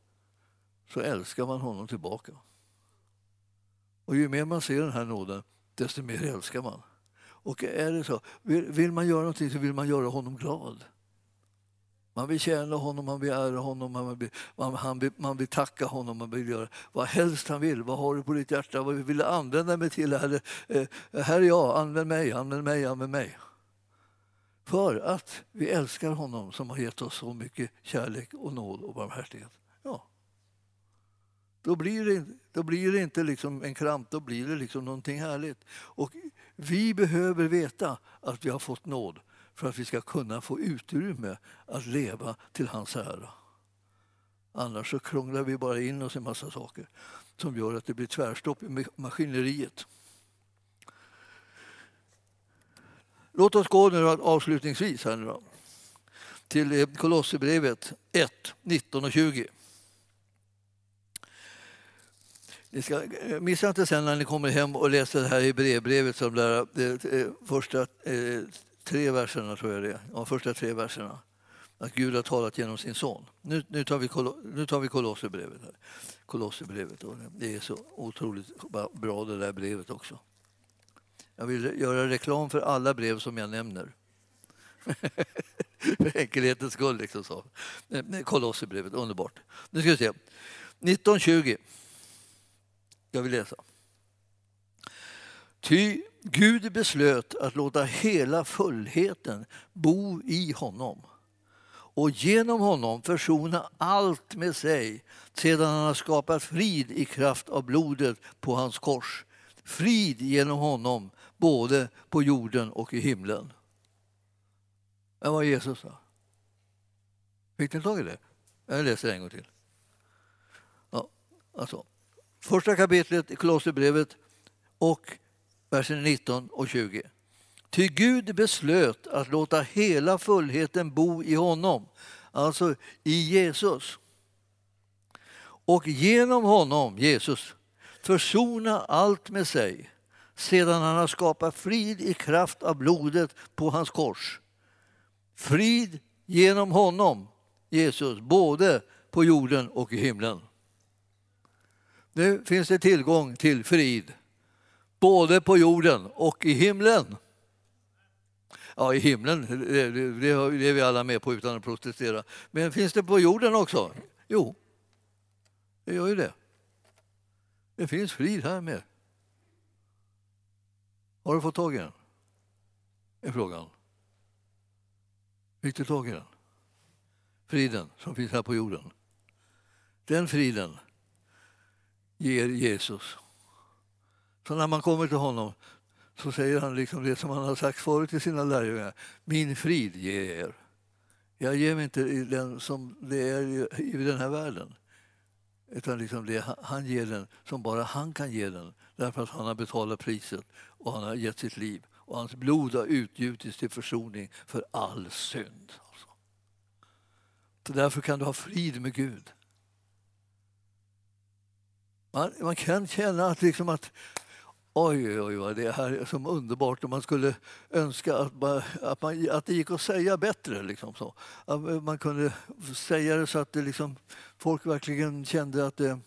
så älskar man honom tillbaka. Och ju mer man ser den här nåden, desto mer älskar man. Och är det så, vill, vill man göra någonting så vill man göra honom glad. Man vill tjäna honom, man vill ära honom, man vill, man, han vill, man vill tacka honom, man vill göra vad helst han vill. Vad har du på ditt hjärta? Vad vill du använda mig till? Herre? Eh, här är jag, använd mig, använd mig, använd mig. För att vi älskar honom som har gett oss så mycket kärlek och nåd och barmhärtighet. Ja. Då blir det, då blir det inte liksom en kramp, då blir det liksom någonting härligt. Och vi behöver veta att vi har fått nåd för att vi ska kunna få utrymme att leva till hans ära. Annars så krånglar vi bara in oss i en massa saker som gör att det blir tvärstopp i maskineriet. Låt oss gå nu avslutningsvis här nu då, till Kolosserbrevet 1, 19 och 20. Ni ska, eh, missa inte sen när ni kommer hem och läser det här i brevbrevet som där, de eh, eh, första eh, tre verserna, tror jag det är. Ja, första tre verserna. Att Gud har talat genom sin son. Nu, nu tar vi, nu tar vi Kolosserbrevet. Här. Kolosserbrevet. Det är så otroligt bra det där brevet också. Jag vill göra reklam för alla brev som jag nämner. *laughs* för enkelhetens skull. Liksom så. Kolosserbrevet, underbart. Nu ska vi se. 1920 ska vi läsa. Ty Gud beslöt att låta hela fullheten bo i honom och genom honom försona allt med sig sedan han har skapat frid i kraft av blodet på hans kors. Frid genom honom både på jorden och i himlen. Det var Jesus sa. Fick ni tag i det? Jag läser en gång till. Ja, alltså första kapitlet i Kolosserbrevet och versen 19 och 20. Ty Gud beslöt att låta hela fullheten bo i honom, alltså i Jesus. Och genom honom, Jesus, försona allt med sig sedan han har skapat frid i kraft av blodet på hans kors. Frid genom honom, Jesus, både på jorden och i himlen. Nu finns det tillgång till frid, både på jorden och i himlen. Ja, i himlen, det, det, det är vi alla med på utan att protestera. Men finns det på jorden också? Jo, det gör ju det. Det finns frid här med. Har du fått tag i den? är frågan. Fick du tag i den? Friden som finns här på jorden. Den friden ger Jesus. Så när man kommer till honom så säger han liksom det som han har sagt förut till sina lärjungar. Min frid ger jag er. Jag ger mig inte den som det är i den här världen. Utan liksom det, han ger den som bara han kan ge den därför att han har betalat priset och han har gett sitt liv. Och hans blod har utgjutits till försoning för all synd. Alltså. Så därför kan du ha frid med Gud. Man, man kan känna att, liksom att Oj, oj, oj, det här är så underbart och man skulle önska att, man, att, man, att det gick att säga bättre. Liksom så. Att man kunde säga det så att det liksom, folk verkligen kände att det,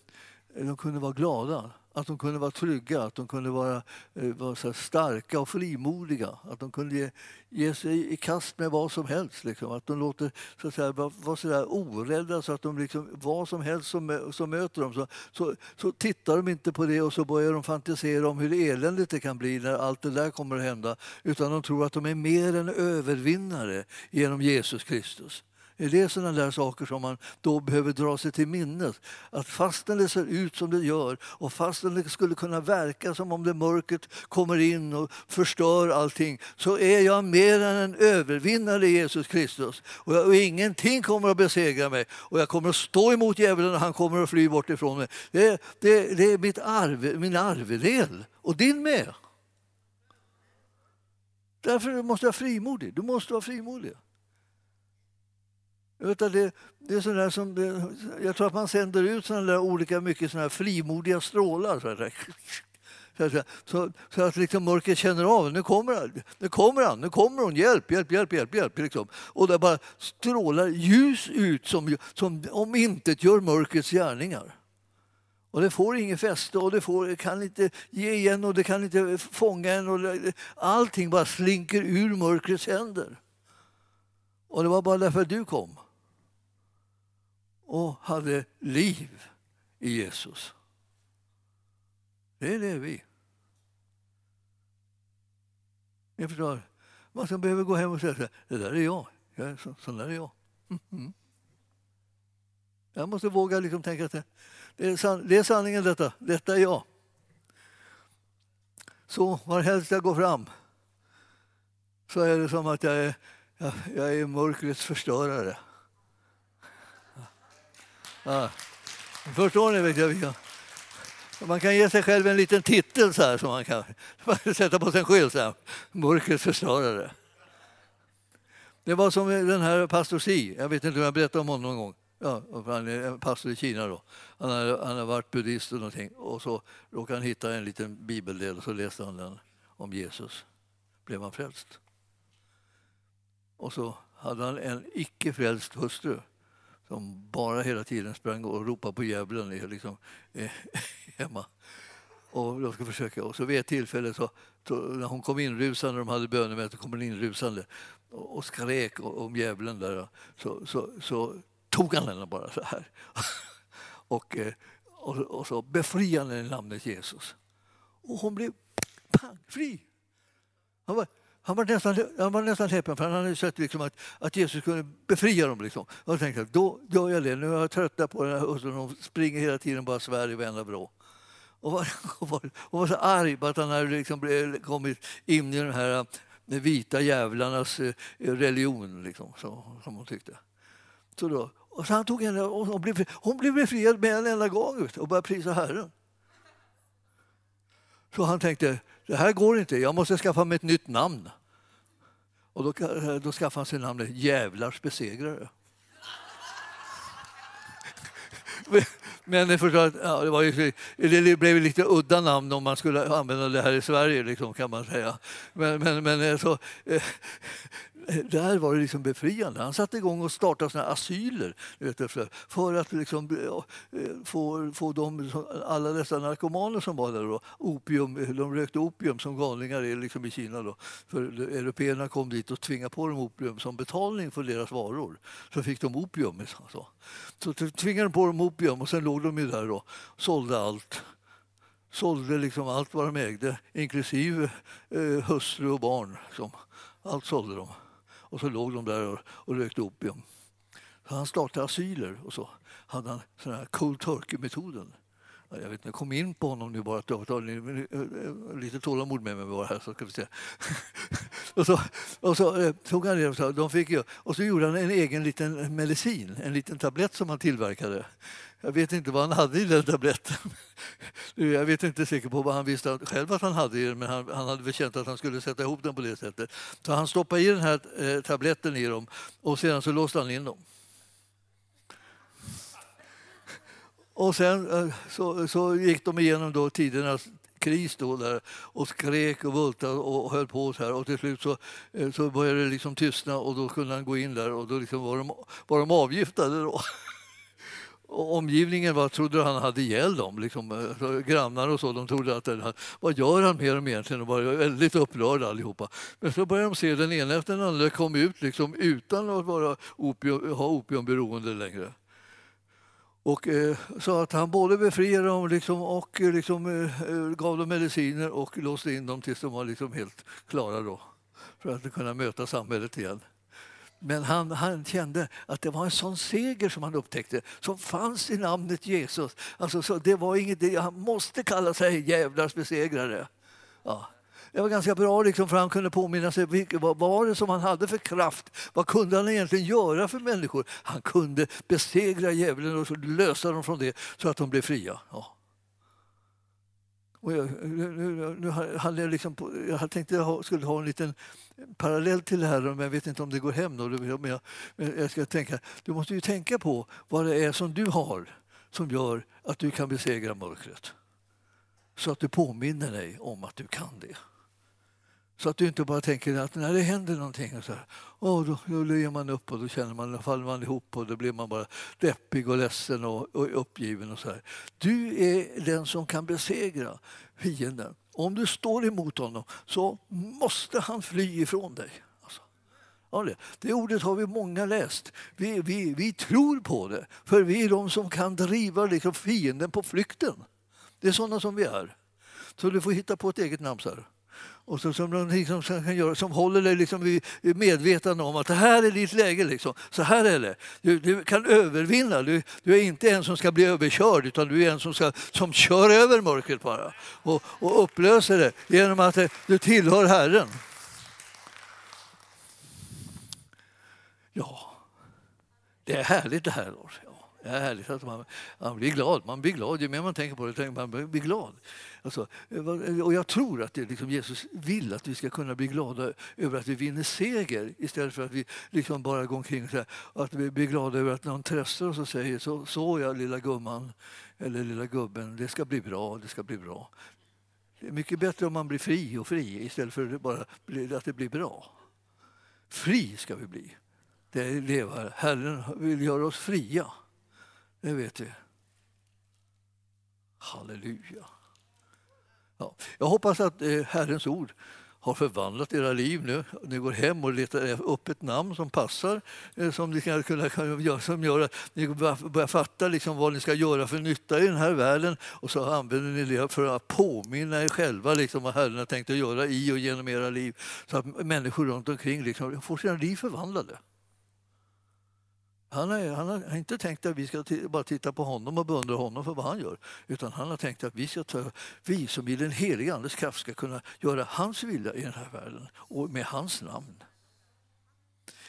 de kunde vara glada. Att de kunde vara trygga, att de kunde vara, eh, vara så starka och frimodiga. Att de kunde ge, ge sig i kast med vad som helst. Liksom. Att de låter så att säga, vara, vara så där orädda så att de liksom, vad som helst som, som möter dem så, så, så tittar de inte på det och så börjar de fantisera om hur eländigt det kan bli när allt det där kommer att hända. Utan de tror att de är mer än övervinnare genom Jesus Kristus. Är Det sådana där saker som man då behöver dra sig till minnes. Att fastän det ser ut som det gör och fastän det skulle kunna verka som om det mörkret kommer in och förstör allting så är jag mer än en övervinnare i Jesus Kristus. Och, jag, och ingenting kommer att besegra mig och jag kommer att stå emot djävulen och han kommer att fly bort ifrån mig. Det, det, det är mitt arv, min arvedel och din med. Därför måste jag vara frimodig. Du måste vara frimodig. Utan det, det är sådär som det, jag tror att man sänder ut sådana där olika mycket sådana frimodiga strålar. Så. Så, så, att liksom mörkret känner av nu kommer han, nu kommer han, nu kommer hon, hjälp, hjälp, hjälp, hjälp. hjälp liksom. Och det bara strålar ljus ut som, som om intet gör mörkrets gärningar. Och det får inget fäste och det får, kan inte ge igen och det kan inte fånga en. Och allting bara slinker ur mörkrets händer. Och det var bara därför du kom och hade liv i Jesus. Det är det vi. Ni förstår? Man som behöver gå hem och säga så här, det där är jag. jag är så, sån där är jag. Mm. Jag måste våga liksom tänka att det, det, är san, det är sanningen detta. Detta är jag. Så varhelst jag går fram så är det som att jag är, jag, jag är mörkrets förstörare. Ja. Förstår ni? Vet jag, man kan ge sig själv en liten titel så här som man kan *laughs* sätta på sin skylt. Mörkrets förstörare. Det var som den här pastor Si. Jag vet inte om jag berättade om honom någon gång. Ja, han är pastor i Kina. Då. Han, har, han har varit buddhist och någonting. Och så råkade han hitta en liten bibeldel och så läste han den om Jesus. Blev han frälst. Och så hade han en icke frälst hustru som bara hela tiden sprang och ropade på djävulen liksom, eh, *laughs* hemma. Och de ska försöka. Och så vid ett tillfälle så, så, när hon kom inrusande, de hade bönemöte, kom hon inrusande och, och skrek om djävulen där. Så, så, så tog han henne bara så här. *laughs* och, eh, och, och så befriade han henne i namnet Jesus. Och hon blev pang, fri. Han bara, han var nästan, han var nästan häpen för han hade sett liksom att, att Jesus kunde befria dem. Liksom. Och tänkte att då gör jag det. Nu är jag trött på den här hustrun. Hon springer hela tiden och bara svär i varenda vrå. Och var, *laughs* och, var, och var så arg på att han hade liksom kommit in i den här de vita jävlarnas eh, religion, liksom, så, som hon tyckte. Så då, och så han tog henne och hon blev, hon blev befriad med en enda gång och började prisa Herren. Så han tänkte, det här går inte, jag måste skaffa mig ett nytt namn. Och då, då skaffade han sig namnet Djävlars besegrare. *laughs* Men ni förstår att ja, det, var ju, det blev lite udda namn om man skulle använda det här i Sverige, liksom, kan man säga. Men, men, men eh, så, eh, där var det liksom befriande. Han satte igång och startade såna asyler vet, för, för att liksom, eh, få, få de, alla dessa narkomaner som var där. Då, opium, de rökte opium som galningar är liksom i Kina. Då. För européerna kom dit och tvingade på dem opium som betalning för deras varor. Så fick de opium. Så, så tvingade de på dem opium och sen låg de ju där och sålde allt sålde liksom allt vad de ägde, inklusive eh, hustru och barn. Liksom. Allt sålde de. Och så låg de där och, och rökte opium. Så han startade asyler och så hade han sån här cold turkey-metoden. Jag vet inte, jag kom in på honom nu bara. Ta, ta, lite tålamod med mig bara här så ska vi se. *laughs* och så, och så eh, tog han det och, de fick, och så gjorde han en egen liten medicin, en liten tablett som han tillverkade. Jag vet inte vad han hade i den tabletten. Jag vet inte säkert på vad han visste själv att han hade i den men han, han hade väl känt att han skulle sätta ihop den på det sättet. Så han stoppade i den här eh, tabletten i dem och sedan så låste han in dem. Och sen eh, så, så gick de igenom då tidernas kris då där och skrek och bultade och höll på så här och till slut så, eh, så började det liksom tystna och då kunde han gå in där och då liksom var, de, var de avgiftade då. Omgivningen var, trodde han hade ihjäl dem. Liksom, eh, grannar och så, de trodde att den, vad gör han med dem egentligen? De var väldigt upprörda allihopa. Men så började de se den ena efter den andra komma ut liksom, utan att vara opium, ha opiumberoende längre. Och eh, så att han både befriade dem liksom, och eh, liksom, eh, gav dem mediciner och låste in dem tills de var liksom helt klara då, för att kunna möta samhället igen. Men han, han kände att det var en sån seger som han upptäckte som fanns i namnet Jesus. Alltså, så det var inget, han måste kalla sig djävlars besegrare. Ja. Det var ganska bra liksom, för han kunde påminna sig vad var det som han hade för kraft. Vad kunde han egentligen göra för människor? Han kunde besegra djävulen och lösa dem från det så att de blev fria. Ja. Och jag, nu, nu hade jag, liksom, jag tänkte att jag skulle ha en liten parallell till det här, men jag vet inte om det går hem. Då. Men jag, men jag ska tänka, du måste ju tänka på vad det är som du har som gör att du kan besegra mörkret. Så att du påminner dig om att du kan det. Så att du inte bara tänker att när det händer någonting så här, oh, då, då ger man upp och då känner man, då faller man ihop och då blir man bara deppig och ledsen och, och uppgiven. Och så här. Du är den som kan besegra fienden. Om du står emot honom så måste han fly ifrån dig. Alltså. Det. det ordet har vi många läst. Vi, vi, vi tror på det, för vi är de som kan driva liksom fienden på flykten. Det är sådana som vi är. Så du får hitta på ett eget namn. Så här och så, som, liksom, som, kan göra, som håller dig liksom vid medvetande om att det här är ditt läge. Liksom. Så här är det. Du, du kan övervinna. Du, du, är inte en som ska bli överkörd utan du är en som, ska, som kör över mörkret bara och, och upplöser det genom att eh, du tillhör Herren. Ja, det är härligt det här. Lars. Det är härligt att man, man blir glad. Man blir glad. Ju mer man tänker på det, tänker man blir glad. Alltså, och jag tror att det liksom Jesus vill att vi ska kunna bli glada över att vi vinner seger istället för att vi liksom bara går omkring så här, Att vi blir glada över att någon tröstar oss och säger så, så jag lilla gumman eller lilla gubben, det ska bli bra, det ska bli bra. Det är mycket bättre om man blir fri och fri istället för bara att det blir bra. Fri ska vi bli. Det lever. Herren vill göra oss fria. Det vet vi. Halleluja. Ja, jag hoppas att eh, Herrens ord har förvandlat era liv nu. Ni går hem och letar upp ett namn som passar, eh, som, ni kan, kunna, som gör att ni börjar fatta liksom vad ni ska göra för nytta i den här världen och så använder ni det för att påminna er själva liksom vad Herren har tänkt att göra i och genom era liv så att människor runt omkring liksom får sina liv förvandlade. Han, har, han har inte tänkt att vi ska bara titta på honom och beundra honom för vad han gör. Utan han har tänkt att vi, ska ta, vi som i den heliga Andes kraft ska kunna göra hans vilja i den här världen och med hans namn.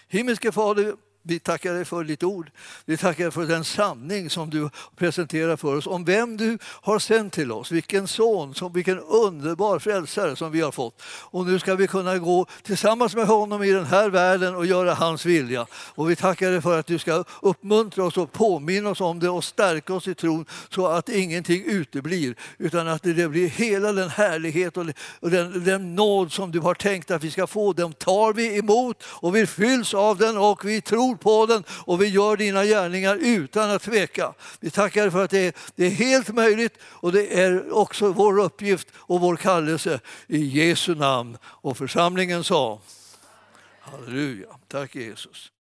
Himmelske Fader, vi tackar dig för ditt ord. Vi tackar dig för den sanning som du presenterar för oss om vem du har sänt till oss. Vilken son, som, vilken underbar frälsare som vi har fått. Och nu ska vi kunna gå tillsammans med honom i den här världen och göra hans vilja. Och vi tackar dig för att du ska uppmuntra oss och påminna oss om det och stärka oss i tron så att ingenting uteblir utan att det blir hela den härlighet och den, den nåd som du har tänkt att vi ska få. Den tar vi emot och vi fylls av den och vi tror tror på den och vi gör dina gärningar utan att tveka. Vi tackar för att det är, det är helt möjligt och det är också vår uppgift och vår kallelse i Jesu namn. Och församlingen sa Halleluja. Tack Jesus.